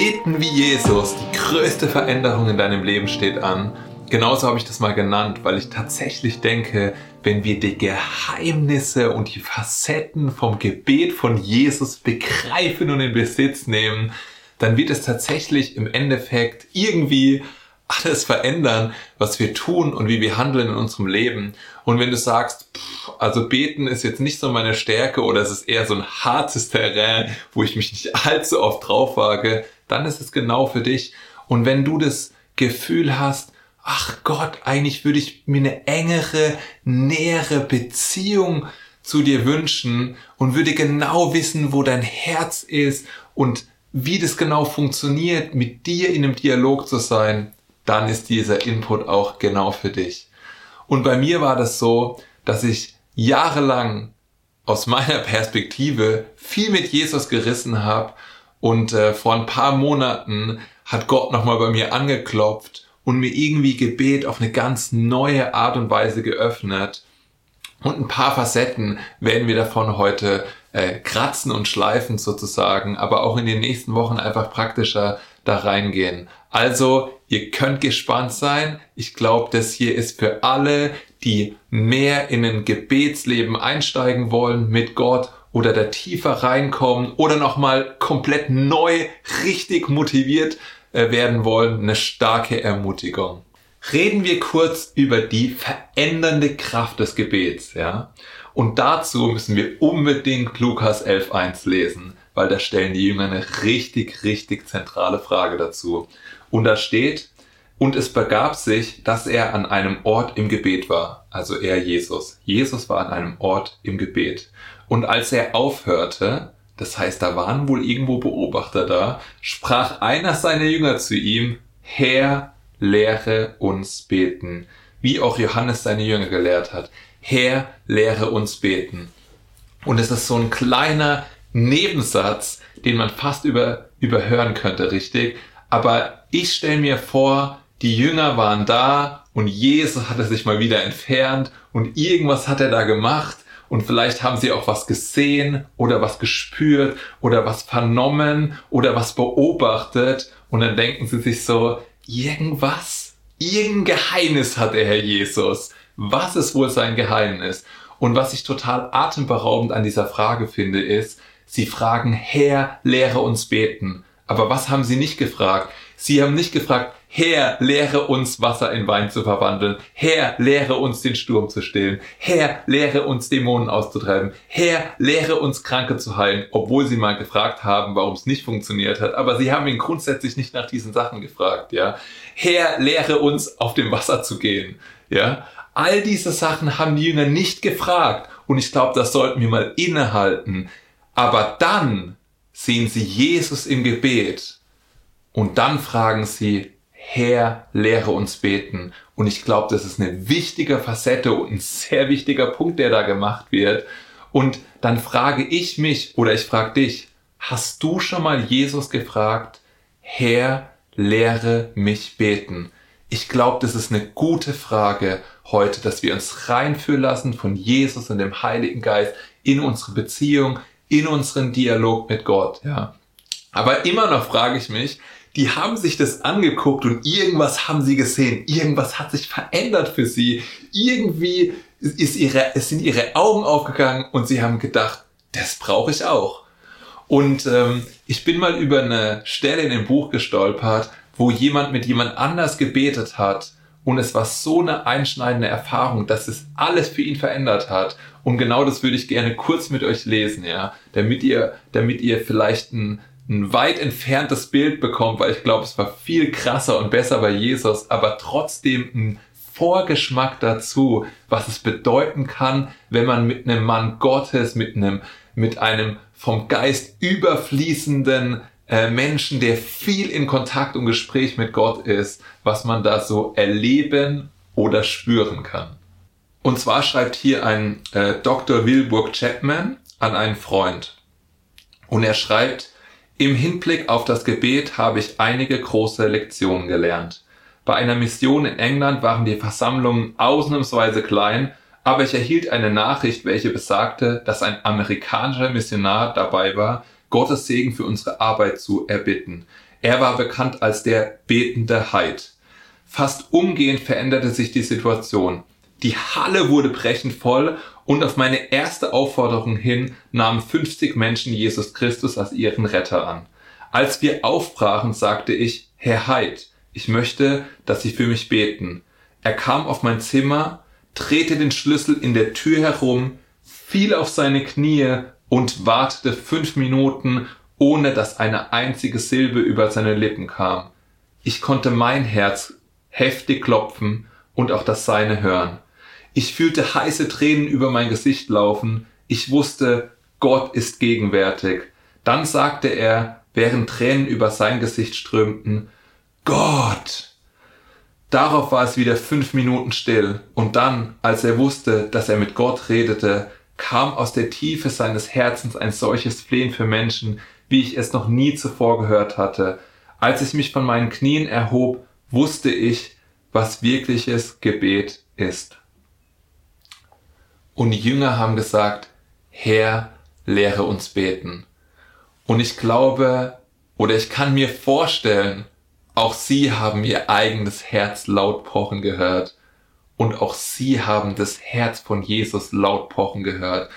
Beten wie Jesus, die größte Veränderung in deinem Leben steht an. Genauso habe ich das mal genannt, weil ich tatsächlich denke, wenn wir die Geheimnisse und die Facetten vom Gebet von Jesus begreifen und in Besitz nehmen, dann wird es tatsächlich im Endeffekt irgendwie alles verändern, was wir tun und wie wir handeln in unserem Leben. Und wenn du sagst, pff, also beten ist jetzt nicht so meine Stärke oder es ist eher so ein hartes Terrain, wo ich mich nicht allzu oft drauf wage, dann ist es genau für dich. Und wenn du das Gefühl hast, ach Gott, eigentlich würde ich mir eine engere, nähere Beziehung zu dir wünschen und würde genau wissen, wo dein Herz ist und wie das genau funktioniert, mit dir in einem Dialog zu sein, dann ist dieser Input auch genau für dich. Und bei mir war das so, dass ich jahrelang aus meiner Perspektive viel mit Jesus gerissen habe und äh, vor ein paar Monaten hat Gott nochmal bei mir angeklopft und mir irgendwie Gebet auf eine ganz neue Art und Weise geöffnet. Und ein paar Facetten werden wir davon heute äh, kratzen und schleifen sozusagen, aber auch in den nächsten Wochen einfach praktischer da reingehen. Also, ihr könnt gespannt sein. Ich glaube, das hier ist für alle, die mehr in ein Gebetsleben einsteigen wollen mit Gott oder da tiefer reinkommen oder nochmal komplett neu, richtig motiviert äh, werden wollen, eine starke Ermutigung. Reden wir kurz über die verändernde Kraft des Gebets, ja? Und dazu müssen wir unbedingt Lukas 11.1 lesen, weil da stellen die Jünger eine richtig, richtig zentrale Frage dazu. Und da steht, und es begab sich, dass er an einem Ort im Gebet war, also er Jesus. Jesus war an einem Ort im Gebet. Und als er aufhörte, das heißt, da waren wohl irgendwo Beobachter da, sprach einer seiner Jünger zu ihm, Herr, lehre uns beten, wie auch Johannes seine Jünger gelehrt hat. Herr, lehre uns beten. Und es ist so ein kleiner Nebensatz, den man fast über, überhören könnte, richtig? Aber ich stelle mir vor, die Jünger waren da und Jesus hatte sich mal wieder entfernt und irgendwas hat er da gemacht und vielleicht haben sie auch was gesehen oder was gespürt oder was vernommen oder was beobachtet und dann denken sie sich so, irgendwas, irgendein Geheimnis hat der Herr Jesus. Was ist wohl sein Geheimnis? Und was ich total atemberaubend an dieser Frage finde, ist, sie fragen, Herr, lehre uns beten. Aber was haben sie nicht gefragt? Sie haben nicht gefragt, Herr, lehre uns Wasser in Wein zu verwandeln. Herr, lehre uns den Sturm zu stillen. Herr, lehre uns Dämonen auszutreiben. Herr, lehre uns Kranke zu heilen, obwohl sie mal gefragt haben, warum es nicht funktioniert hat. Aber sie haben ihn grundsätzlich nicht nach diesen Sachen gefragt, ja. Herr, lehre uns auf dem Wasser zu gehen, ja. All diese Sachen haben die Jünger nicht gefragt. Und ich glaube, das sollten wir mal innehalten. Aber dann sehen sie Jesus im Gebet und dann fragen sie, Herr, lehre uns beten. Und ich glaube, das ist eine wichtige Facette und ein sehr wichtiger Punkt, der da gemacht wird. Und dann frage ich mich oder ich frage dich, hast du schon mal Jesus gefragt, Herr, lehre mich beten? Ich glaube, das ist eine gute Frage heute, dass wir uns reinführen lassen von Jesus und dem Heiligen Geist in unsere Beziehung, in unseren Dialog mit Gott, ja. Aber immer noch frage ich mich, die haben sich das angeguckt und irgendwas haben sie gesehen, irgendwas hat sich verändert für sie, irgendwie ist ihre, es sind ihre Augen aufgegangen und sie haben gedacht, das brauche ich auch. Und ähm, ich bin mal über eine Stelle in dem Buch gestolpert, wo jemand mit jemand anders gebetet hat und es war so eine einschneidende Erfahrung, dass es alles für ihn verändert hat. Und genau das würde ich gerne kurz mit euch lesen, ja, damit ihr, damit ihr vielleicht ein ein weit entferntes Bild bekommt, weil ich glaube, es war viel krasser und besser bei Jesus, aber trotzdem ein Vorgeschmack dazu, was es bedeuten kann, wenn man mit einem Mann Gottes, mit einem, mit einem vom Geist überfließenden äh, Menschen, der viel in Kontakt und Gespräch mit Gott ist, was man da so erleben oder spüren kann. Und zwar schreibt hier ein äh, Dr. Wilburg Chapman an einen Freund. Und er schreibt, im Hinblick auf das Gebet habe ich einige große Lektionen gelernt. Bei einer Mission in England waren die Versammlungen ausnahmsweise klein, aber ich erhielt eine Nachricht, welche besagte, dass ein amerikanischer Missionar dabei war, Gottes Segen für unsere Arbeit zu erbitten. Er war bekannt als der betende Heid. Fast umgehend veränderte sich die Situation. Die Halle wurde brechend voll und auf meine erste Aufforderung hin nahmen 50 Menschen Jesus Christus als ihren Retter an. Als wir aufbrachen, sagte ich, Herr Heid, ich möchte, dass Sie für mich beten. Er kam auf mein Zimmer, drehte den Schlüssel in der Tür herum, fiel auf seine Knie und wartete fünf Minuten, ohne dass eine einzige Silbe über seine Lippen kam. Ich konnte mein Herz heftig klopfen und auch das seine hören. Ich fühlte heiße Tränen über mein Gesicht laufen. Ich wusste, Gott ist gegenwärtig. Dann sagte er, während Tränen über sein Gesicht strömten, Gott! Darauf war es wieder fünf Minuten still, und dann, als er wusste, dass er mit Gott redete, kam aus der Tiefe seines Herzens ein solches Flehen für Menschen, wie ich es noch nie zuvor gehört hatte. Als ich mich von meinen Knien erhob, wusste ich, was wirkliches Gebet ist. Und die Jünger haben gesagt, Herr, lehre uns beten. Und ich glaube, oder ich kann mir vorstellen, auch sie haben ihr eigenes Herz laut pochen gehört. Und auch sie haben das Herz von Jesus laut pochen gehört.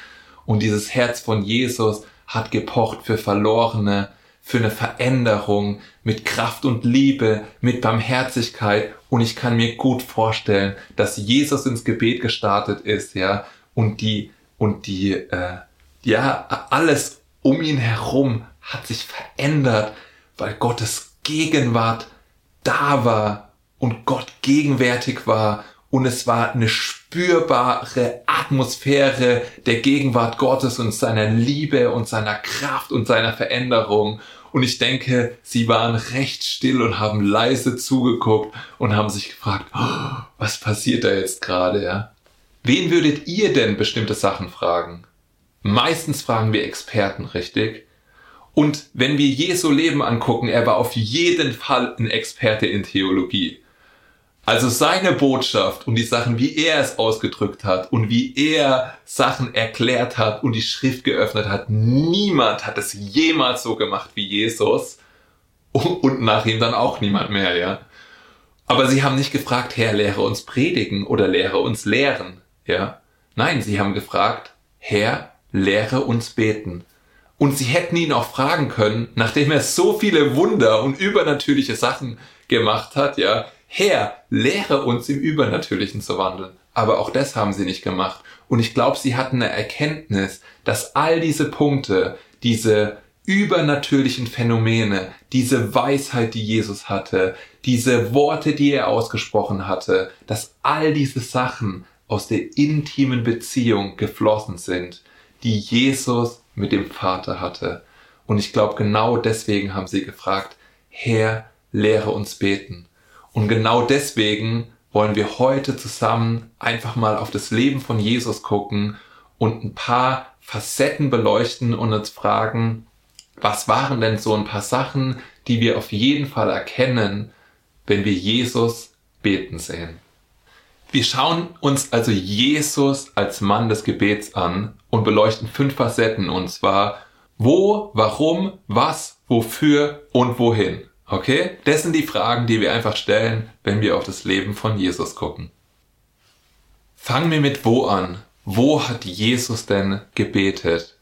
Und dieses Herz von Jesus hat gepocht für Verlorene, für eine Veränderung mit Kraft und Liebe, mit Barmherzigkeit. Und ich kann mir gut vorstellen, dass Jesus ins Gebet gestartet ist, ja, und die, und die, äh, ja, alles um ihn herum hat sich verändert, weil Gottes Gegenwart da war und Gott gegenwärtig war und es war eine spürbare Atmosphäre der Gegenwart Gottes und seiner Liebe und seiner Kraft und seiner Veränderung. Und ich denke, sie waren recht still und haben leise zugeguckt und haben sich gefragt, oh, was passiert da jetzt gerade, ja? Wen würdet ihr denn bestimmte Sachen fragen? Meistens fragen wir Experten, richtig? Und wenn wir Jesu Leben angucken, er war auf jeden Fall ein Experte in Theologie. Also seine Botschaft und die Sachen, wie er es ausgedrückt hat und wie er Sachen erklärt hat und die Schrift geöffnet hat, niemand hat es jemals so gemacht wie Jesus und nach ihm dann auch niemand mehr, ja. Aber sie haben nicht gefragt, Herr, lehre uns predigen oder lehre uns lehren, ja. Nein, sie haben gefragt, Herr, lehre uns beten. Und sie hätten ihn auch fragen können, nachdem er so viele Wunder und übernatürliche Sachen gemacht hat, ja, Herr, lehre uns im Übernatürlichen zu wandeln. Aber auch das haben sie nicht gemacht. Und ich glaube, sie hatten eine Erkenntnis, dass all diese Punkte, diese übernatürlichen Phänomene, diese Weisheit, die Jesus hatte, diese Worte, die er ausgesprochen hatte, dass all diese Sachen aus der intimen Beziehung geflossen sind, die Jesus mit dem Vater hatte. Und ich glaube, genau deswegen haben sie gefragt, Herr, lehre uns beten. Und genau deswegen wollen wir heute zusammen einfach mal auf das Leben von Jesus gucken und ein paar Facetten beleuchten und uns fragen, was waren denn so ein paar Sachen, die wir auf jeden Fall erkennen, wenn wir Jesus beten sehen. Wir schauen uns also Jesus als Mann des Gebets an und beleuchten fünf Facetten und zwar wo, warum, was, wofür und wohin. Okay? Das sind die Fragen, die wir einfach stellen, wenn wir auf das Leben von Jesus gucken. Fangen wir mit wo an. Wo hat Jesus denn gebetet?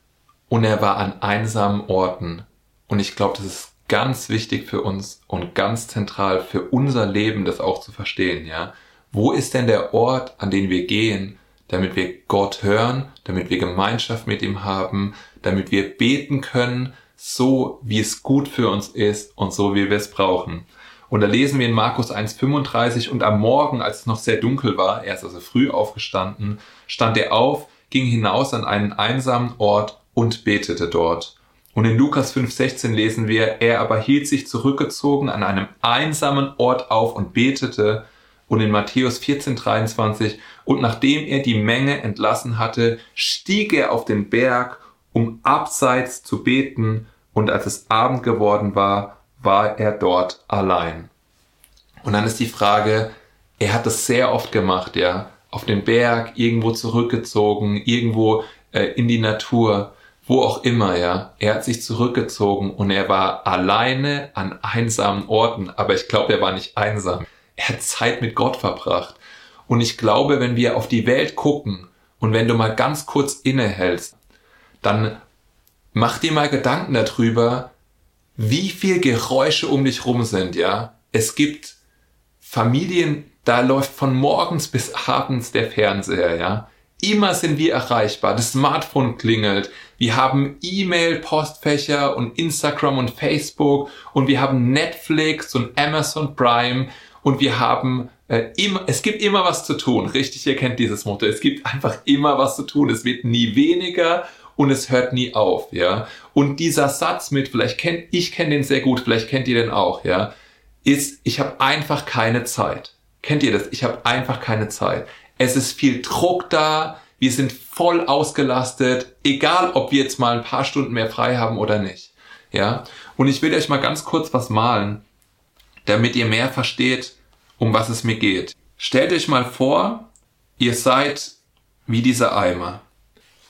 Und er war an einsamen Orten. Und ich glaube, das ist ganz wichtig für uns und ganz zentral für unser Leben, das auch zu verstehen, ja. Wo ist denn der Ort, an den wir gehen, damit wir Gott hören, damit wir Gemeinschaft mit ihm haben, damit wir beten können, so wie es gut für uns ist und so wie wir es brauchen. Und da lesen wir in Markus 1,35 und am Morgen, als es noch sehr dunkel war, er ist also früh aufgestanden, stand er auf, ging hinaus an einen einsamen Ort und betete dort. Und in Lukas 5,16 lesen wir, er aber hielt sich zurückgezogen an einem einsamen Ort auf und betete, und in Matthäus 14, 23, und nachdem er die Menge entlassen hatte, stieg er auf den Berg, um abseits zu beten, und als es Abend geworden war, war er dort allein. Und dann ist die Frage, er hat das sehr oft gemacht, ja, auf den Berg, irgendwo zurückgezogen, irgendwo äh, in die Natur, wo auch immer, ja. Er hat sich zurückgezogen und er war alleine an einsamen Orten, aber ich glaube, er war nicht einsam. Er hat Zeit mit Gott verbracht. Und ich glaube, wenn wir auf die Welt gucken und wenn du mal ganz kurz innehältst, dann mach dir mal Gedanken darüber, wie viel Geräusche um dich rum sind, ja. Es gibt Familien, da läuft von morgens bis abends der Fernseher, ja. Immer sind wir erreichbar. Das Smartphone klingelt. Wir haben E-Mail-Postfächer und Instagram und Facebook und wir haben Netflix und Amazon Prime und wir haben äh, immer, es gibt immer was zu tun. Richtig, ihr kennt dieses Motto. Es gibt einfach immer was zu tun. Es wird nie weniger und es hört nie auf, ja. Und dieser Satz mit, vielleicht kennt, ich kenne den sehr gut, vielleicht kennt ihr den auch, ja, ist, ich habe einfach keine Zeit. Kennt ihr das? Ich habe einfach keine Zeit. Es ist viel Druck da, wir sind voll ausgelastet, egal ob wir jetzt mal ein paar Stunden mehr frei haben oder nicht. Ja? Und ich will euch mal ganz kurz was malen, damit ihr mehr versteht, um was es mir geht. Stellt euch mal vor, ihr seid wie dieser Eimer.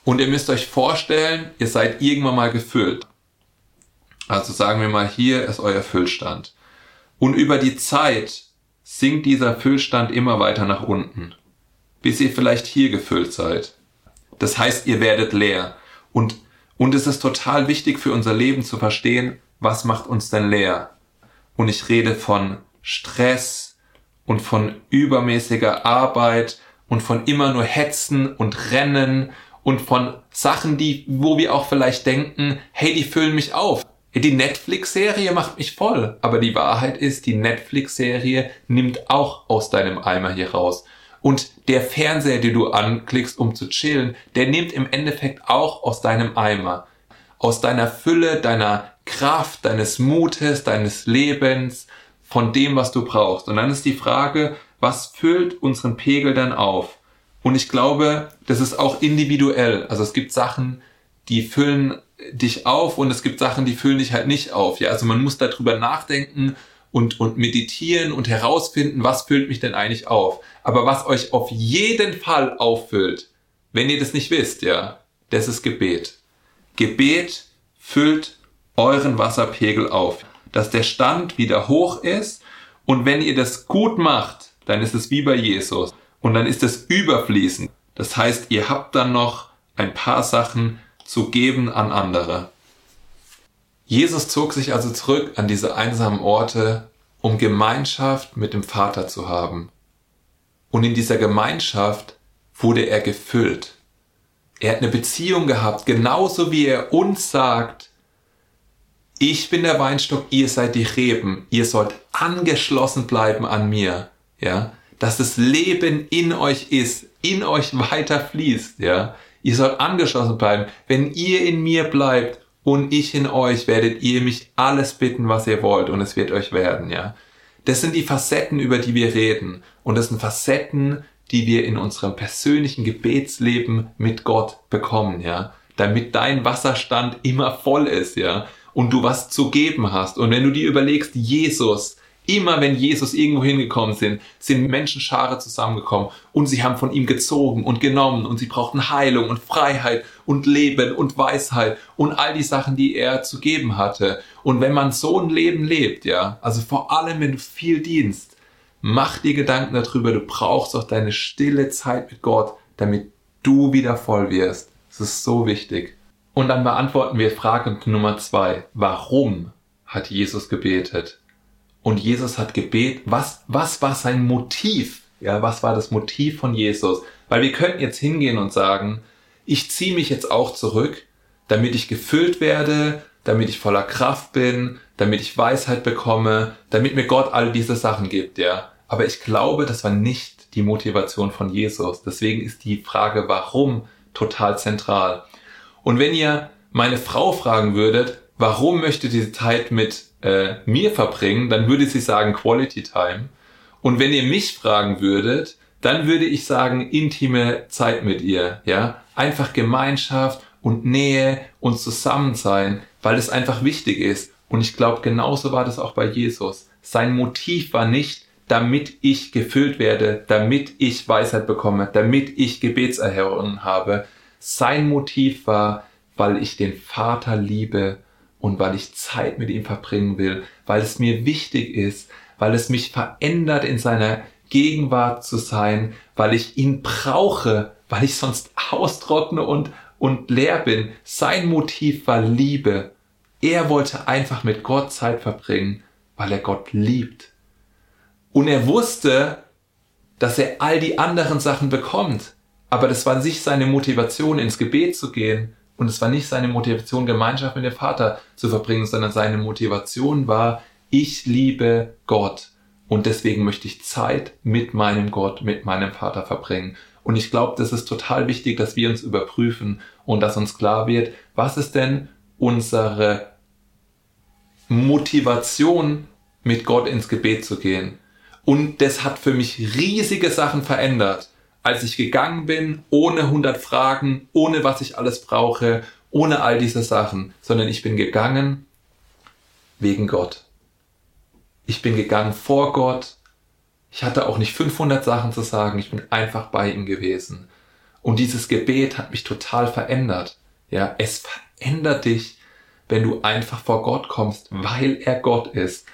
Und ihr müsst euch vorstellen, ihr seid irgendwann mal gefüllt. Also sagen wir mal, hier ist euer Füllstand. Und über die Zeit sinkt dieser Füllstand immer weiter nach unten, bis ihr vielleicht hier gefüllt seid. Das heißt, ihr werdet leer. Und, und es ist total wichtig für unser Leben zu verstehen, was macht uns denn leer? Und ich rede von Stress und von übermäßiger Arbeit und von immer nur Hetzen und Rennen und von Sachen, die, wo wir auch vielleicht denken, hey, die füllen mich auf. Die Netflix-Serie macht mich voll. Aber die Wahrheit ist, die Netflix-Serie nimmt auch aus deinem Eimer hier raus. Und der Fernseher, den du anklickst, um zu chillen, der nimmt im Endeffekt auch aus deinem Eimer. Aus deiner Fülle, deiner Kraft, deines Mutes, deines Lebens, von dem, was du brauchst. Und dann ist die Frage, was füllt unseren Pegel dann auf? Und ich glaube, das ist auch individuell. Also es gibt Sachen, die füllen dich auf und es gibt Sachen, die füllen dich halt nicht auf. Ja, also man muss darüber nachdenken und, und meditieren und herausfinden, was füllt mich denn eigentlich auf. Aber was euch auf jeden Fall auffüllt, wenn ihr das nicht wisst, ja, das ist Gebet. Gebet füllt euren Wasserpegel auf, dass der Stand wieder hoch ist und wenn ihr das gut macht, dann ist es wie bei Jesus und dann ist es überfließend. Das heißt, ihr habt dann noch ein paar Sachen zu geben an andere. Jesus zog sich also zurück an diese einsamen Orte, um Gemeinschaft mit dem Vater zu haben. Und in dieser Gemeinschaft wurde er gefüllt. Er hat eine Beziehung gehabt, genauso wie er uns sagt, ich bin der Weinstock, ihr seid die Reben, ihr sollt angeschlossen bleiben an mir, ja dass das Leben in euch ist, in euch weiter fließt, ja. Ihr sollt angeschlossen bleiben. Wenn ihr in mir bleibt und ich in euch, werdet ihr mich alles bitten, was ihr wollt und es wird euch werden, ja. Das sind die Facetten, über die wir reden. Und das sind Facetten, die wir in unserem persönlichen Gebetsleben mit Gott bekommen, ja. Damit dein Wasserstand immer voll ist, ja. Und du was zu geben hast. Und wenn du dir überlegst, Jesus, Immer wenn Jesus irgendwo hingekommen sind, sind Menschenschare zusammengekommen und sie haben von ihm gezogen und genommen und sie brauchten Heilung und Freiheit und Leben und Weisheit und all die Sachen, die er zu geben hatte. Und wenn man so ein Leben lebt, ja, also vor allem wenn du viel dienst, mach dir Gedanken darüber, du brauchst auch deine stille Zeit mit Gott, damit du wieder voll wirst. Das ist so wichtig. Und dann beantworten wir Frage Nummer zwei. Warum hat Jesus gebetet? und Jesus hat gebet. Was, was war sein Motiv? Ja, was war das Motiv von Jesus? Weil wir könnten jetzt hingehen und sagen, ich ziehe mich jetzt auch zurück, damit ich gefüllt werde, damit ich voller Kraft bin, damit ich Weisheit bekomme, damit mir Gott all diese Sachen gibt, ja. Aber ich glaube, das war nicht die Motivation von Jesus. Deswegen ist die Frage, warum, total zentral. Und wenn ihr meine Frau fragen würdet, warum möchte diese Zeit mit äh, mir verbringen, dann würde sie sagen Quality Time. Und wenn ihr mich fragen würdet, dann würde ich sagen intime Zeit mit ihr, ja, einfach Gemeinschaft und Nähe und Zusammensein, weil es einfach wichtig ist. Und ich glaube, genauso war das auch bei Jesus. Sein Motiv war nicht, damit ich gefüllt werde, damit ich Weisheit bekomme, damit ich Gebetserhörungen habe. Sein Motiv war, weil ich den Vater liebe und weil ich Zeit mit ihm verbringen will, weil es mir wichtig ist, weil es mich verändert, in seiner Gegenwart zu sein, weil ich ihn brauche, weil ich sonst austrockne und, und leer bin. Sein Motiv war Liebe. Er wollte einfach mit Gott Zeit verbringen, weil er Gott liebt. Und er wusste, dass er all die anderen Sachen bekommt. Aber das war nicht seine Motivation, ins Gebet zu gehen. Und es war nicht seine Motivation, Gemeinschaft mit dem Vater zu verbringen, sondern seine Motivation war, ich liebe Gott. Und deswegen möchte ich Zeit mit meinem Gott, mit meinem Vater verbringen. Und ich glaube, das ist total wichtig, dass wir uns überprüfen und dass uns klar wird, was ist denn unsere Motivation, mit Gott ins Gebet zu gehen. Und das hat für mich riesige Sachen verändert, als ich gegangen bin, ohne 100 Fragen, ohne was ich alles brauche, ohne all diese Sachen, sondern ich bin gegangen wegen Gott. Ich bin gegangen vor Gott. Ich hatte auch nicht 500 Sachen zu sagen, ich bin einfach bei ihm gewesen. Und dieses Gebet hat mich total verändert. Ja, es verändert dich, wenn du einfach vor Gott kommst, weil er Gott ist.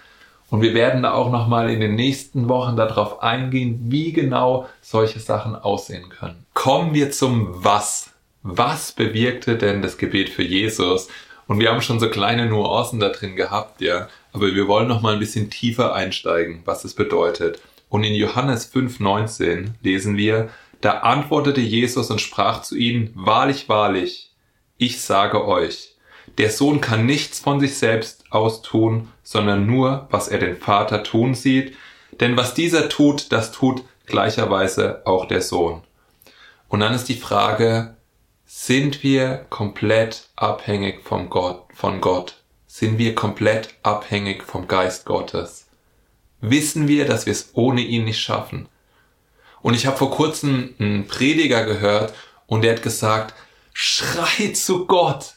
Und wir werden da auch nochmal in den nächsten Wochen darauf eingehen, wie genau solche Sachen aussehen können. Kommen wir zum Was. Was bewirkte denn das Gebet für Jesus? Und wir haben schon so kleine Nuancen da drin gehabt, ja. Aber wir wollen nochmal ein bisschen tiefer einsteigen, was es bedeutet. Und in Johannes 5,19 lesen wir, da antwortete Jesus und sprach zu ihnen, wahrlich, wahrlich, ich sage euch, der Sohn kann nichts von sich selbst aus tun, sondern nur, was er den Vater tun sieht, denn was dieser tut, das tut gleicherweise auch der Sohn. Und dann ist die Frage, sind wir komplett abhängig vom Gott, von Gott? Sind wir komplett abhängig vom Geist Gottes? Wissen wir, dass wir es ohne ihn nicht schaffen? Und ich habe vor kurzem einen Prediger gehört und der hat gesagt, schrei zu Gott.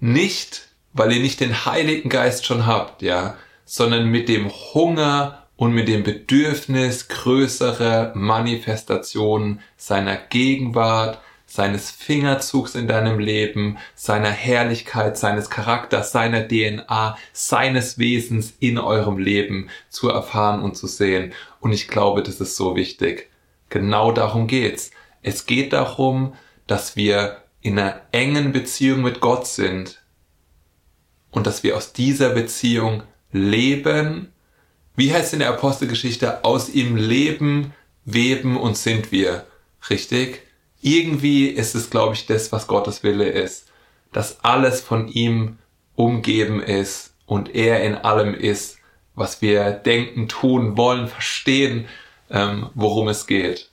Nicht, weil ihr nicht den Heiligen Geist schon habt, ja, sondern mit dem Hunger und mit dem Bedürfnis größere Manifestationen seiner Gegenwart, seines Fingerzugs in deinem Leben, seiner Herrlichkeit, seines Charakters, seiner DNA, seines Wesens in eurem Leben zu erfahren und zu sehen. Und ich glaube, das ist so wichtig. Genau darum geht's. Es geht darum, dass wir in einer engen Beziehung mit Gott sind und dass wir aus dieser Beziehung leben. Wie heißt in der Apostelgeschichte? Aus ihm leben, weben und sind wir. Richtig? Irgendwie ist es, glaube ich, das, was Gottes Wille ist. Dass alles von ihm umgeben ist und er in allem ist, was wir denken, tun, wollen, verstehen, ähm, worum es geht.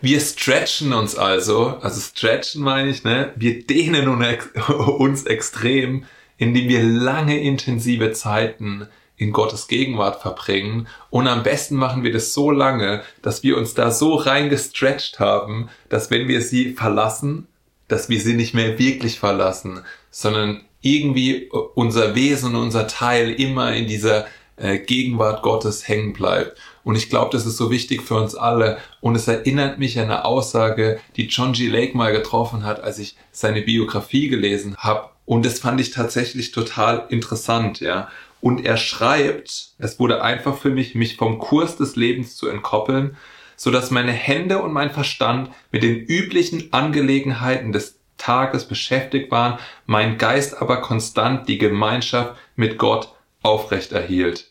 Wir stretchen uns also, also stretchen meine ich, ne? Wir dehnen uns extrem indem wir lange intensive Zeiten in Gottes Gegenwart verbringen. Und am besten machen wir das so lange, dass wir uns da so reingestretcht haben, dass wenn wir sie verlassen, dass wir sie nicht mehr wirklich verlassen, sondern irgendwie unser Wesen, unser Teil immer in dieser äh, Gegenwart Gottes hängen bleibt. Und ich glaube, das ist so wichtig für uns alle. Und es erinnert mich an eine Aussage, die John G. Lake mal getroffen hat, als ich seine Biografie gelesen habe. Und das fand ich tatsächlich total interessant, ja. Und er schreibt, es wurde einfach für mich, mich vom Kurs des Lebens zu entkoppeln, so dass meine Hände und mein Verstand mit den üblichen Angelegenheiten des Tages beschäftigt waren, mein Geist aber konstant die Gemeinschaft mit Gott aufrechterhielt.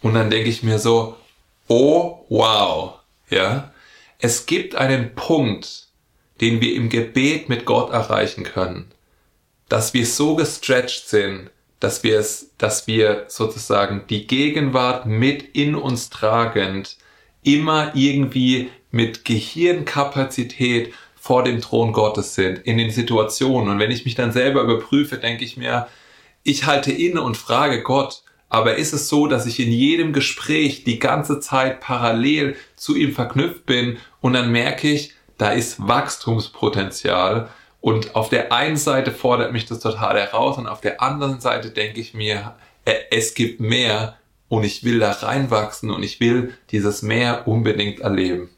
Und dann denke ich mir so, oh wow, ja. Es gibt einen Punkt, den wir im Gebet mit Gott erreichen können dass wir so gestretched sind, dass wir es, dass wir sozusagen die Gegenwart mit in uns tragend immer irgendwie mit Gehirnkapazität vor dem Thron Gottes sind, in den Situationen. Und wenn ich mich dann selber überprüfe, denke ich mir, ich halte inne und frage Gott, aber ist es so, dass ich in jedem Gespräch die ganze Zeit parallel zu ihm verknüpft bin und dann merke ich, da ist Wachstumspotenzial und auf der einen Seite fordert mich das total heraus und auf der anderen Seite denke ich mir, äh, es gibt mehr und ich will da reinwachsen und ich will dieses Meer unbedingt erleben.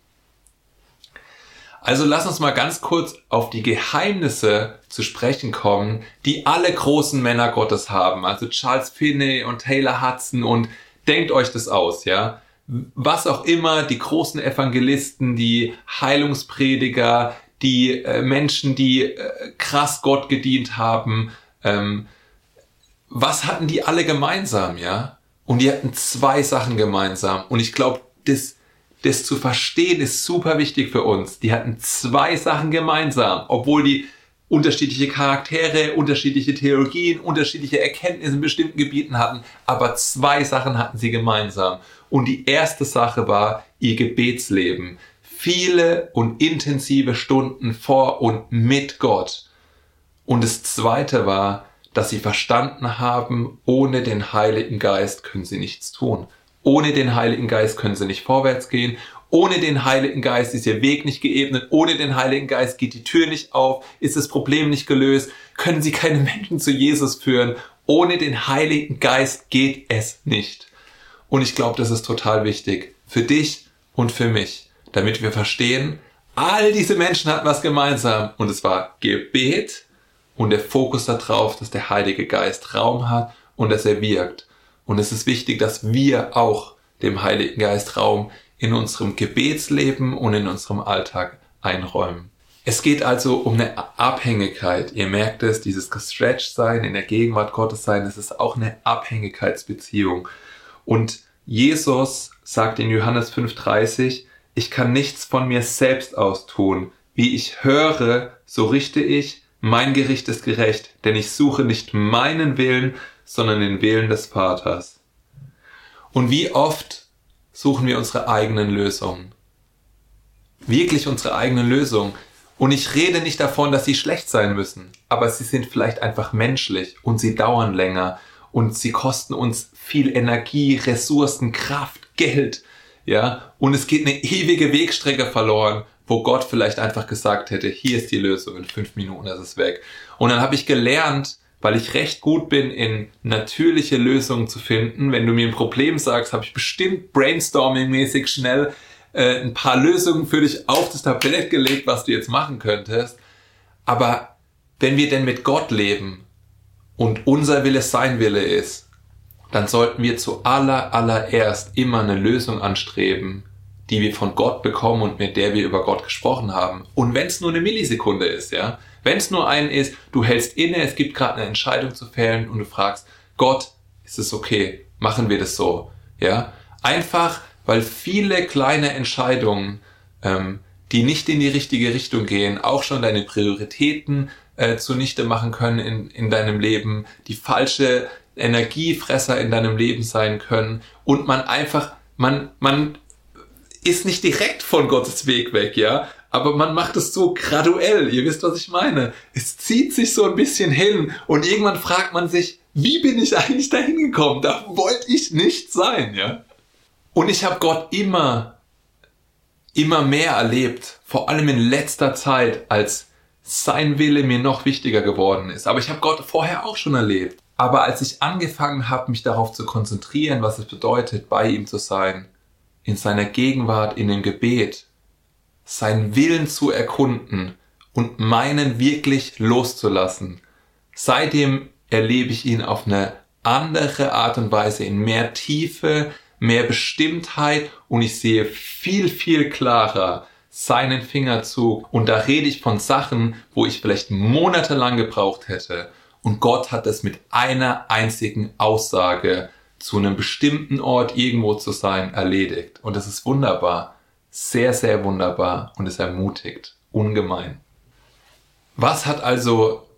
Also lass uns mal ganz kurz auf die Geheimnisse zu sprechen kommen, die alle großen Männer Gottes haben. Also Charles Finney und Taylor Hudson und denkt euch das aus, ja. Was auch immer, die großen Evangelisten, die Heilungsprediger, die äh, Menschen, die äh, krass Gott gedient haben, ähm, was hatten die alle gemeinsam, ja? Und die hatten zwei Sachen gemeinsam. Und ich glaube, das, das zu verstehen ist super wichtig für uns. Die hatten zwei Sachen gemeinsam, obwohl die unterschiedliche Charaktere, unterschiedliche Theologien, unterschiedliche Erkenntnisse in bestimmten Gebieten hatten, aber zwei Sachen hatten sie gemeinsam. Und die erste Sache war ihr Gebetsleben. Viele und intensive Stunden vor und mit Gott. Und das zweite war, dass sie verstanden haben, ohne den Heiligen Geist können sie nichts tun. Ohne den Heiligen Geist können sie nicht vorwärts gehen. Ohne den Heiligen Geist ist ihr Weg nicht geebnet. Ohne den Heiligen Geist geht die Tür nicht auf. Ist das Problem nicht gelöst. Können sie keine Menschen zu Jesus führen. Ohne den Heiligen Geist geht es nicht. Und ich glaube, das ist total wichtig. Für dich und für mich. Damit wir verstehen, all diese Menschen hatten was gemeinsam. Und es war Gebet, und der Fokus darauf, dass der Heilige Geist Raum hat und dass er wirkt. Und es ist wichtig, dass wir auch dem Heiligen Geist Raum in unserem Gebetsleben und in unserem Alltag einräumen. Es geht also um eine Abhängigkeit. Ihr merkt es, dieses gestretched sein, in der Gegenwart Gottes sein, es ist auch eine Abhängigkeitsbeziehung. Und Jesus sagt in Johannes 5:30, ich kann nichts von mir selbst aus tun. Wie ich höre, so richte ich, mein Gericht ist gerecht, denn ich suche nicht meinen Willen, sondern den Willen des Vaters. Und wie oft suchen wir unsere eigenen Lösungen? Wirklich unsere eigenen Lösungen. Und ich rede nicht davon, dass sie schlecht sein müssen, aber sie sind vielleicht einfach menschlich und sie dauern länger und sie kosten uns viel Energie, Ressourcen, Kraft, Geld, ja, und es geht eine ewige Wegstrecke verloren wo Gott vielleicht einfach gesagt hätte, hier ist die Lösung, in fünf Minuten ist es weg. Und dann habe ich gelernt, weil ich recht gut bin, in natürliche Lösungen zu finden. Wenn du mir ein Problem sagst, habe ich bestimmt brainstorming-mäßig schnell äh, ein paar Lösungen für dich auf das Tablett gelegt, was du jetzt machen könntest. Aber wenn wir denn mit Gott leben und unser Wille sein Wille ist, dann sollten wir zu aller, allererst immer eine Lösung anstreben, die wir von Gott bekommen und mit der wir über Gott gesprochen haben. Und wenn es nur eine Millisekunde ist, ja, wenn es nur ein ist, du hältst inne, es gibt gerade eine Entscheidung zu fällen und du fragst, Gott, ist es okay? Machen wir das so? Ja, einfach, weil viele kleine Entscheidungen, ähm, die nicht in die richtige Richtung gehen, auch schon deine Prioritäten äh, zunichte machen können in, in deinem Leben, die falsche Energiefresser in deinem Leben sein können und man einfach, man, man ist nicht direkt von Gottes Weg weg, ja, aber man macht es so graduell. Ihr wisst, was ich meine. Es zieht sich so ein bisschen hin und irgendwann fragt man sich, wie bin ich eigentlich dahin gekommen? Da wollte ich nicht sein, ja. Und ich habe Gott immer, immer mehr erlebt, vor allem in letzter Zeit, als sein Wille mir noch wichtiger geworden ist. Aber ich habe Gott vorher auch schon erlebt. Aber als ich angefangen habe, mich darauf zu konzentrieren, was es bedeutet, bei ihm zu sein, in seiner Gegenwart, in dem Gebet, seinen Willen zu erkunden und meinen wirklich loszulassen. Seitdem erlebe ich ihn auf eine andere Art und Weise, in mehr Tiefe, mehr Bestimmtheit und ich sehe viel, viel klarer seinen Fingerzug und da rede ich von Sachen, wo ich vielleicht monatelang gebraucht hätte und Gott hat es mit einer einzigen Aussage zu einem bestimmten Ort irgendwo zu sein, erledigt. Und das ist wunderbar. Sehr, sehr wunderbar. Und es ermutigt. Ungemein. Was hat also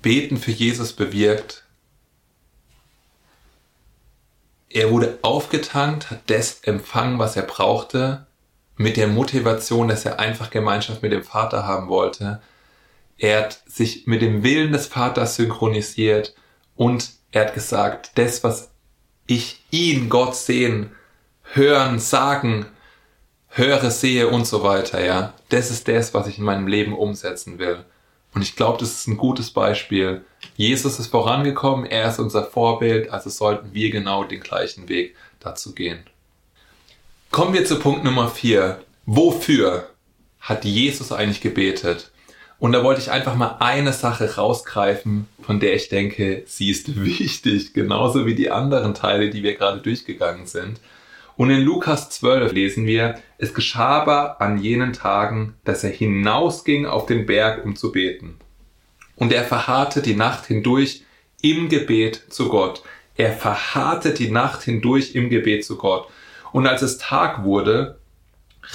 Beten für Jesus bewirkt? Er wurde aufgetankt, hat das empfangen, was er brauchte, mit der Motivation, dass er einfach Gemeinschaft mit dem Vater haben wollte. Er hat sich mit dem Willen des Vaters synchronisiert und er hat gesagt, das, was ich ihn, Gott sehen, hören, sagen, höre, sehe und so weiter, ja. Das ist das, was ich in meinem Leben umsetzen will. Und ich glaube, das ist ein gutes Beispiel. Jesus ist vorangekommen, er ist unser Vorbild, also sollten wir genau den gleichen Weg dazu gehen. Kommen wir zu Punkt Nummer vier. Wofür? hat Jesus eigentlich gebetet? Und da wollte ich einfach mal eine Sache rausgreifen, von der ich denke, sie ist wichtig, genauso wie die anderen Teile, die wir gerade durchgegangen sind. Und in Lukas 12 lesen wir, es geschah aber an jenen Tagen, dass er hinausging auf den Berg, um zu beten. Und er verharrte die Nacht hindurch im Gebet zu Gott. Er verharrte die Nacht hindurch im Gebet zu Gott. Und als es Tag wurde,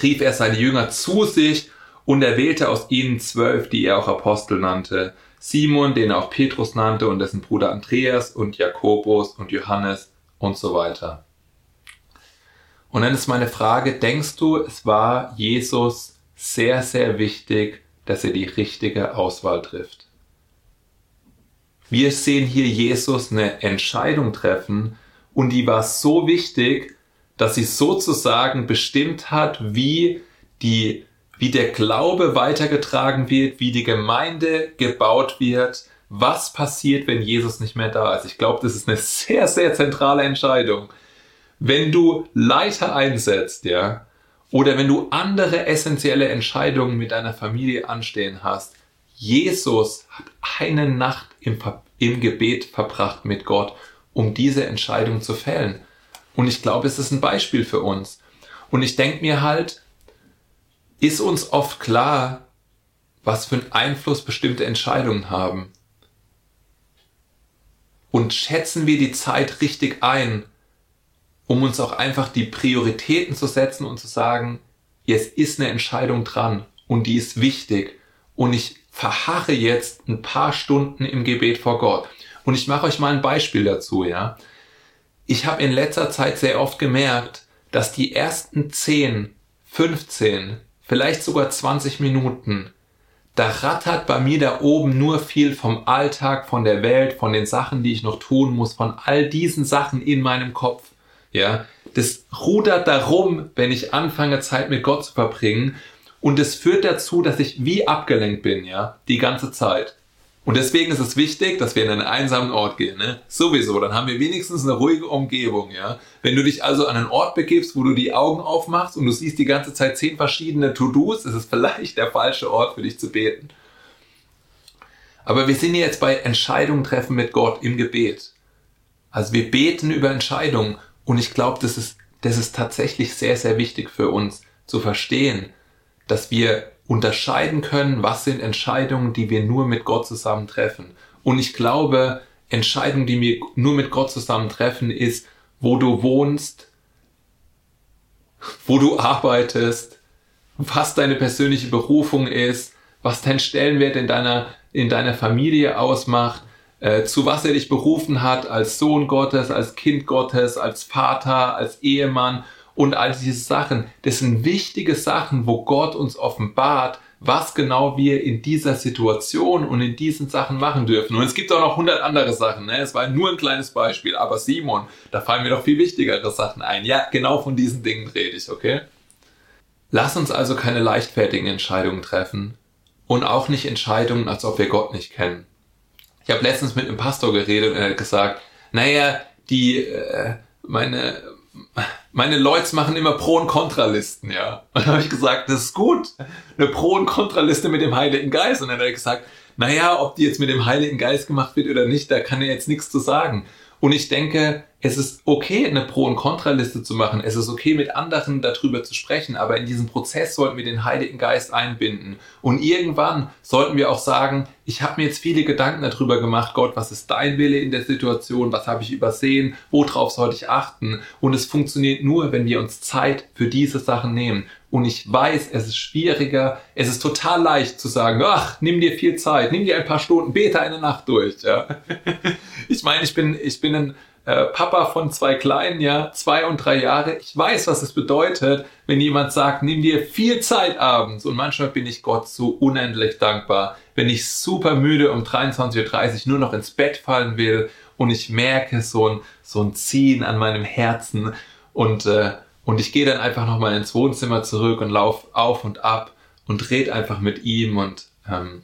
rief er seine Jünger zu sich und er wählte aus ihnen zwölf, die er auch Apostel nannte. Simon, den er auch Petrus nannte und dessen Bruder Andreas und Jakobus und Johannes und so weiter. Und dann ist meine Frage, denkst du, es war Jesus sehr, sehr wichtig, dass er die richtige Auswahl trifft? Wir sehen hier Jesus eine Entscheidung treffen und die war so wichtig, dass sie sozusagen bestimmt hat, wie die, wie der Glaube weitergetragen wird, wie die Gemeinde gebaut wird, was passiert, wenn Jesus nicht mehr da ist. Ich glaube, das ist eine sehr, sehr zentrale Entscheidung. Wenn du Leiter einsetzt, ja, oder wenn du andere essentielle Entscheidungen mit deiner Familie anstehen hast, Jesus hat eine Nacht im, im Gebet verbracht mit Gott, um diese Entscheidung zu fällen. Und ich glaube, es ist ein Beispiel für uns. Und ich denke mir halt, ist uns oft klar, was für einen Einfluss bestimmte Entscheidungen haben? Und schätzen wir die Zeit richtig ein, um uns auch einfach die Prioritäten zu setzen und zu sagen, es ist eine Entscheidung dran und die ist wichtig und ich verharre jetzt ein paar Stunden im Gebet vor Gott. Und ich mache euch mal ein Beispiel dazu, ja ich habe in letzter Zeit sehr oft gemerkt, dass die ersten 10, 15, vielleicht sogar 20 Minuten, da rattert bei mir da oben nur viel vom Alltag, von der Welt, von den Sachen, die ich noch tun muss, von all diesen Sachen in meinem Kopf. Ja, das rudert darum, wenn ich anfange, Zeit mit Gott zu verbringen. Und es führt dazu, dass ich wie abgelenkt bin, ja, die ganze Zeit. Und deswegen ist es wichtig, dass wir in einen einsamen Ort gehen. Ne? Sowieso, dann haben wir wenigstens eine ruhige Umgebung. Ja? Wenn du dich also an einen Ort begibst, wo du die Augen aufmachst und du siehst die ganze Zeit zehn verschiedene To-Dos, ist es vielleicht der falsche Ort für dich zu beten. Aber wir sind jetzt bei Entscheidungen treffen mit Gott im Gebet. Also wir beten über Entscheidungen und ich glaube, das ist, das ist tatsächlich sehr, sehr wichtig für uns zu verstehen, dass wir unterscheiden können, was sind Entscheidungen, die wir nur mit Gott zusammen treffen. Und ich glaube, Entscheidungen, die wir nur mit Gott zusammen treffen, ist, wo du wohnst, wo du arbeitest, was deine persönliche Berufung ist, was dein Stellenwert in deiner, in deiner Familie ausmacht, äh, zu was er dich berufen hat als Sohn Gottes, als Kind Gottes, als Vater, als Ehemann und all diese Sachen. Das sind wichtige Sachen, wo Gott uns offenbart, was genau wir in dieser Situation und in diesen Sachen machen dürfen. Und es gibt auch noch hundert andere Sachen. Ne? Es war nur ein kleines Beispiel. Aber Simon, da fallen mir doch viel wichtigere Sachen ein. Ja, genau von diesen Dingen rede ich, okay? Lass uns also keine leichtfertigen Entscheidungen treffen und auch nicht Entscheidungen, als ob wir Gott nicht kennen. Ich habe letztens mit einem Pastor geredet und er hat gesagt, naja, die, äh, meine, meine Leute machen immer Pro- und Kontralisten, ja. Und dann habe ich gesagt, das ist gut. Eine Pro- und Kontraliste mit dem Heiligen Geist. Und dann hat er gesagt, naja, ob die jetzt mit dem Heiligen Geist gemacht wird oder nicht, da kann er jetzt nichts zu sagen. Und ich denke, es ist okay, eine Pro- und Kontraliste zu machen. Es ist okay, mit anderen darüber zu sprechen. Aber in diesem Prozess sollten wir den Heiligen Geist einbinden. Und irgendwann sollten wir auch sagen, ich habe mir jetzt viele Gedanken darüber gemacht, Gott, was ist dein Wille in der Situation? Was habe ich übersehen? Worauf sollte ich achten? Und es funktioniert nur, wenn wir uns Zeit für diese Sachen nehmen. Und ich weiß, es ist schwieriger, es ist total leicht zu sagen, ach, nimm dir viel Zeit, nimm dir ein paar Stunden, bete eine Nacht durch. Ja. Ich meine, ich bin, ich bin ein äh, Papa von zwei Kleinen, ja, zwei und drei Jahre. Ich weiß, was es bedeutet, wenn jemand sagt, nimm dir viel Zeit abends. Und manchmal bin ich Gott so unendlich dankbar, wenn ich super müde um 23.30 Uhr nur noch ins Bett fallen will und ich merke so ein, so ein Ziehen an meinem Herzen und, äh, und ich gehe dann einfach nochmal ins Wohnzimmer zurück und laufe auf und ab und red einfach mit ihm und ähm,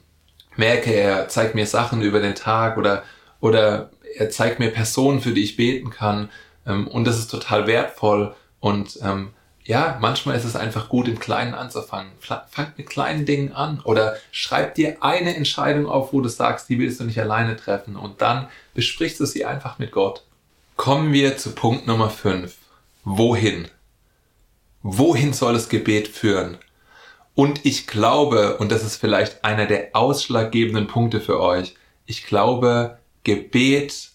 merke, er zeigt mir Sachen über den Tag oder, oder er zeigt mir Personen, für die ich beten kann. Ähm, und das ist total wertvoll. Und ähm, ja, manchmal ist es einfach gut, im Kleinen anzufangen. Fangt mit kleinen Dingen an oder schreib dir eine Entscheidung auf, wo du sagst, die willst du nicht alleine treffen und dann besprichst du sie einfach mit Gott. Kommen wir zu Punkt Nummer 5. Wohin? Wohin soll das Gebet führen? Und ich glaube, und das ist vielleicht einer der ausschlaggebenden Punkte für euch, ich glaube, Gebet,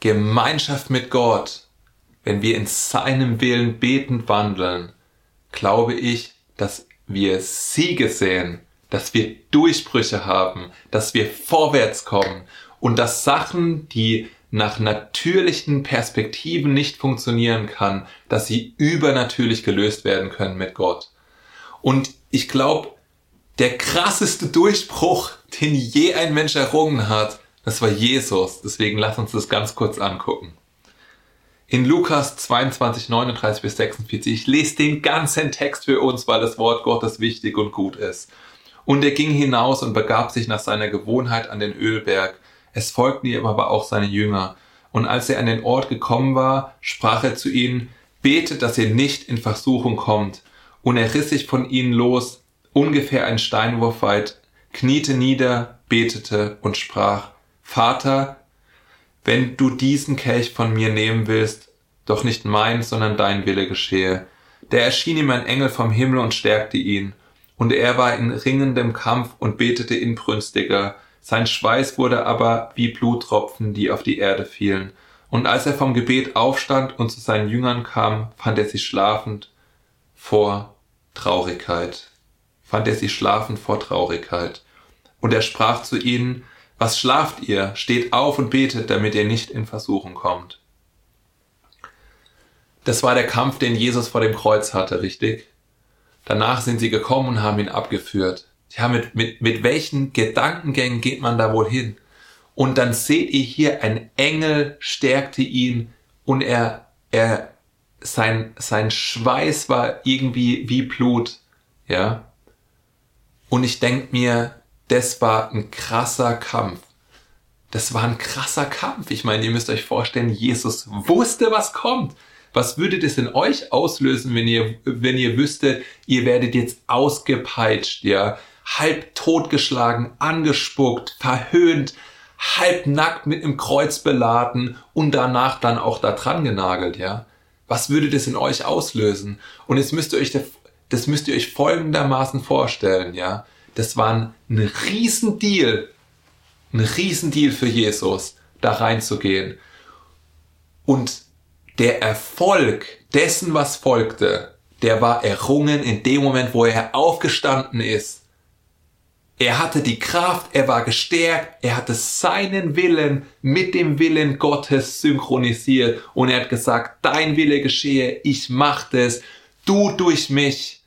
Gemeinschaft mit Gott, wenn wir in seinem Willen betend wandeln, glaube ich, dass wir Siege sehen, dass wir Durchbrüche haben, dass wir vorwärts kommen und dass Sachen, die nach natürlichen Perspektiven nicht funktionieren kann, dass sie übernatürlich gelöst werden können mit Gott. Und ich glaube, der krasseste Durchbruch, den je ein Mensch errungen hat, das war Jesus. Deswegen lass uns das ganz kurz angucken. In Lukas 22, 39 bis 46, ich lese den ganzen Text für uns, weil das Wort Gottes wichtig und gut ist. Und er ging hinaus und begab sich nach seiner Gewohnheit an den Ölberg. Es folgten ihm aber auch seine Jünger. Und als er an den Ort gekommen war, sprach er zu ihnen, betet, dass ihr nicht in Versuchung kommt. Und er riss sich von ihnen los, ungefähr ein Steinwurf weit, kniete nieder, betete und sprach, Vater, wenn du diesen Kelch von mir nehmen willst, doch nicht mein, sondern dein Wille geschehe. Der erschien ihm ein Engel vom Himmel und stärkte ihn. Und er war in ringendem Kampf und betete inbrünstiger, sein Schweiß wurde aber wie Bluttropfen, die auf die Erde fielen. Und als er vom Gebet aufstand und zu seinen Jüngern kam, fand er sie schlafend vor Traurigkeit. Fand er sie schlafend vor Traurigkeit. Und er sprach zu ihnen, was schlaft ihr? Steht auf und betet, damit ihr nicht in Versuchung kommt. Das war der Kampf, den Jesus vor dem Kreuz hatte, richtig? Danach sind sie gekommen und haben ihn abgeführt. Ja, mit, mit, mit welchen Gedankengängen geht man da wohl hin? Und dann seht ihr hier, ein Engel stärkte ihn und er, er, sein, sein Schweiß war irgendwie wie Blut, ja. Und ich denk mir, das war ein krasser Kampf. Das war ein krasser Kampf. Ich meine, ihr müsst euch vorstellen, Jesus wusste, was kommt. Was würde das in euch auslösen, wenn ihr, wenn ihr wüsstet, ihr werdet jetzt ausgepeitscht, ja? Halb totgeschlagen, angespuckt, verhöhnt, halb nackt mit einem Kreuz beladen und danach dann auch da dran genagelt, ja? Was würde das in euch auslösen? Und jetzt müsst ihr euch, das müsst ihr euch folgendermaßen vorstellen, ja? Das war ein, Riesendeal, ein Riesendeal für Jesus, da reinzugehen. Und der Erfolg dessen, was folgte, der war errungen in dem Moment, wo er aufgestanden ist er hatte die Kraft, er war gestärkt, er hatte seinen Willen mit dem Willen Gottes synchronisiert und er hat gesagt, dein Wille geschehe, ich mach das, du durch mich.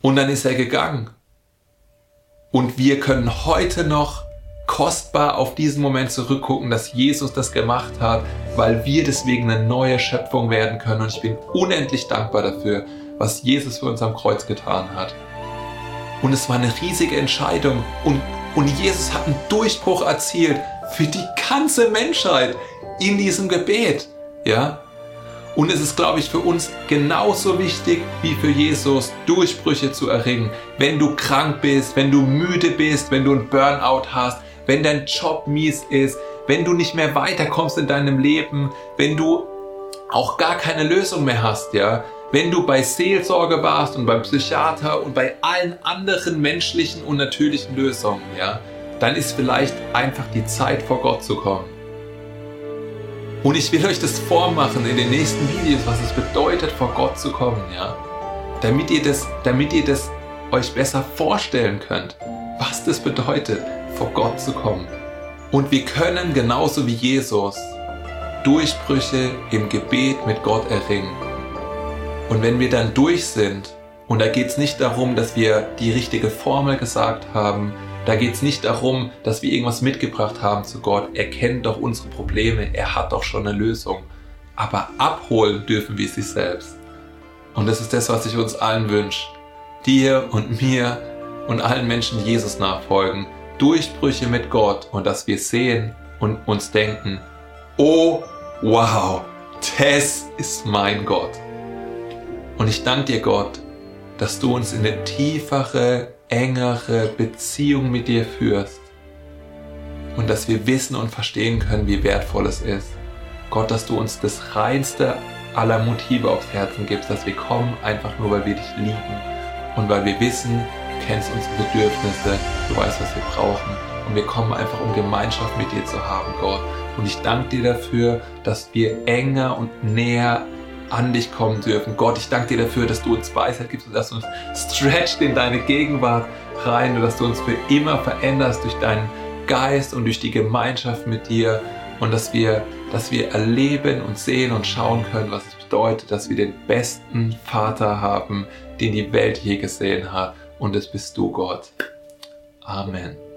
Und dann ist er gegangen. Und wir können heute noch kostbar auf diesen Moment zurückgucken, dass Jesus das gemacht hat, weil wir deswegen eine neue Schöpfung werden können. Und ich bin unendlich dankbar dafür, was Jesus für uns am Kreuz getan hat. Und es war eine riesige Entscheidung. Und, und Jesus hat einen Durchbruch erzielt für die ganze Menschheit in diesem Gebet. Ja? Und es ist, glaube ich, für uns genauso wichtig wie für Jesus, Durchbrüche zu erringen. Wenn du krank bist, wenn du müde bist, wenn du einen Burnout hast, wenn dein Job mies ist, wenn du nicht mehr weiterkommst in deinem Leben, wenn du auch gar keine Lösung mehr hast, ja, wenn du bei Seelsorge warst und beim Psychiater und bei allen anderen menschlichen und natürlichen Lösungen, ja, dann ist vielleicht einfach die Zeit vor Gott zu kommen. Und ich will euch das vormachen in den nächsten Videos, was es bedeutet, vor Gott zu kommen, ja. Damit ihr das, damit ihr das euch besser vorstellen könnt, was das bedeutet, vor Gott zu kommen. Und wir können genauso wie Jesus Durchbrüche im Gebet mit Gott erringen. Und wenn wir dann durch sind, und da geht es nicht darum, dass wir die richtige Formel gesagt haben, da geht es nicht darum, dass wir irgendwas mitgebracht haben zu Gott. Er kennt doch unsere Probleme, er hat doch schon eine Lösung. Aber abholen dürfen wir sie selbst. Und das ist das, was ich uns allen wünsche. Dir und mir und allen Menschen, Jesus nachfolgen. Durchbrüche mit Gott und dass wir sehen und uns denken, oh wow, das ist mein Gott. Und ich danke dir, Gott, dass du uns in eine tiefere, engere Beziehung mit dir führst. Und dass wir wissen und verstehen können, wie wertvoll es ist. Gott, dass du uns das reinste aller Motive aufs Herzen gibst, dass wir kommen einfach nur, weil wir dich lieben und weil wir wissen, du kennst unsere Bedürfnisse, du weißt, was wir brauchen und wir kommen einfach, um Gemeinschaft mit dir zu haben, Gott. Und ich danke dir dafür, dass wir enger und näher an dich kommen dürfen. Gott, ich danke dir dafür, dass du uns Weisheit gibst und dass du uns stretcht in deine Gegenwart rein und dass du uns für immer veränderst durch deinen Geist und durch die Gemeinschaft mit dir und dass wir, dass wir erleben und sehen und schauen können, was es bedeutet, dass wir den besten Vater haben, den die Welt je gesehen hat. Und es bist du, Gott. Amen.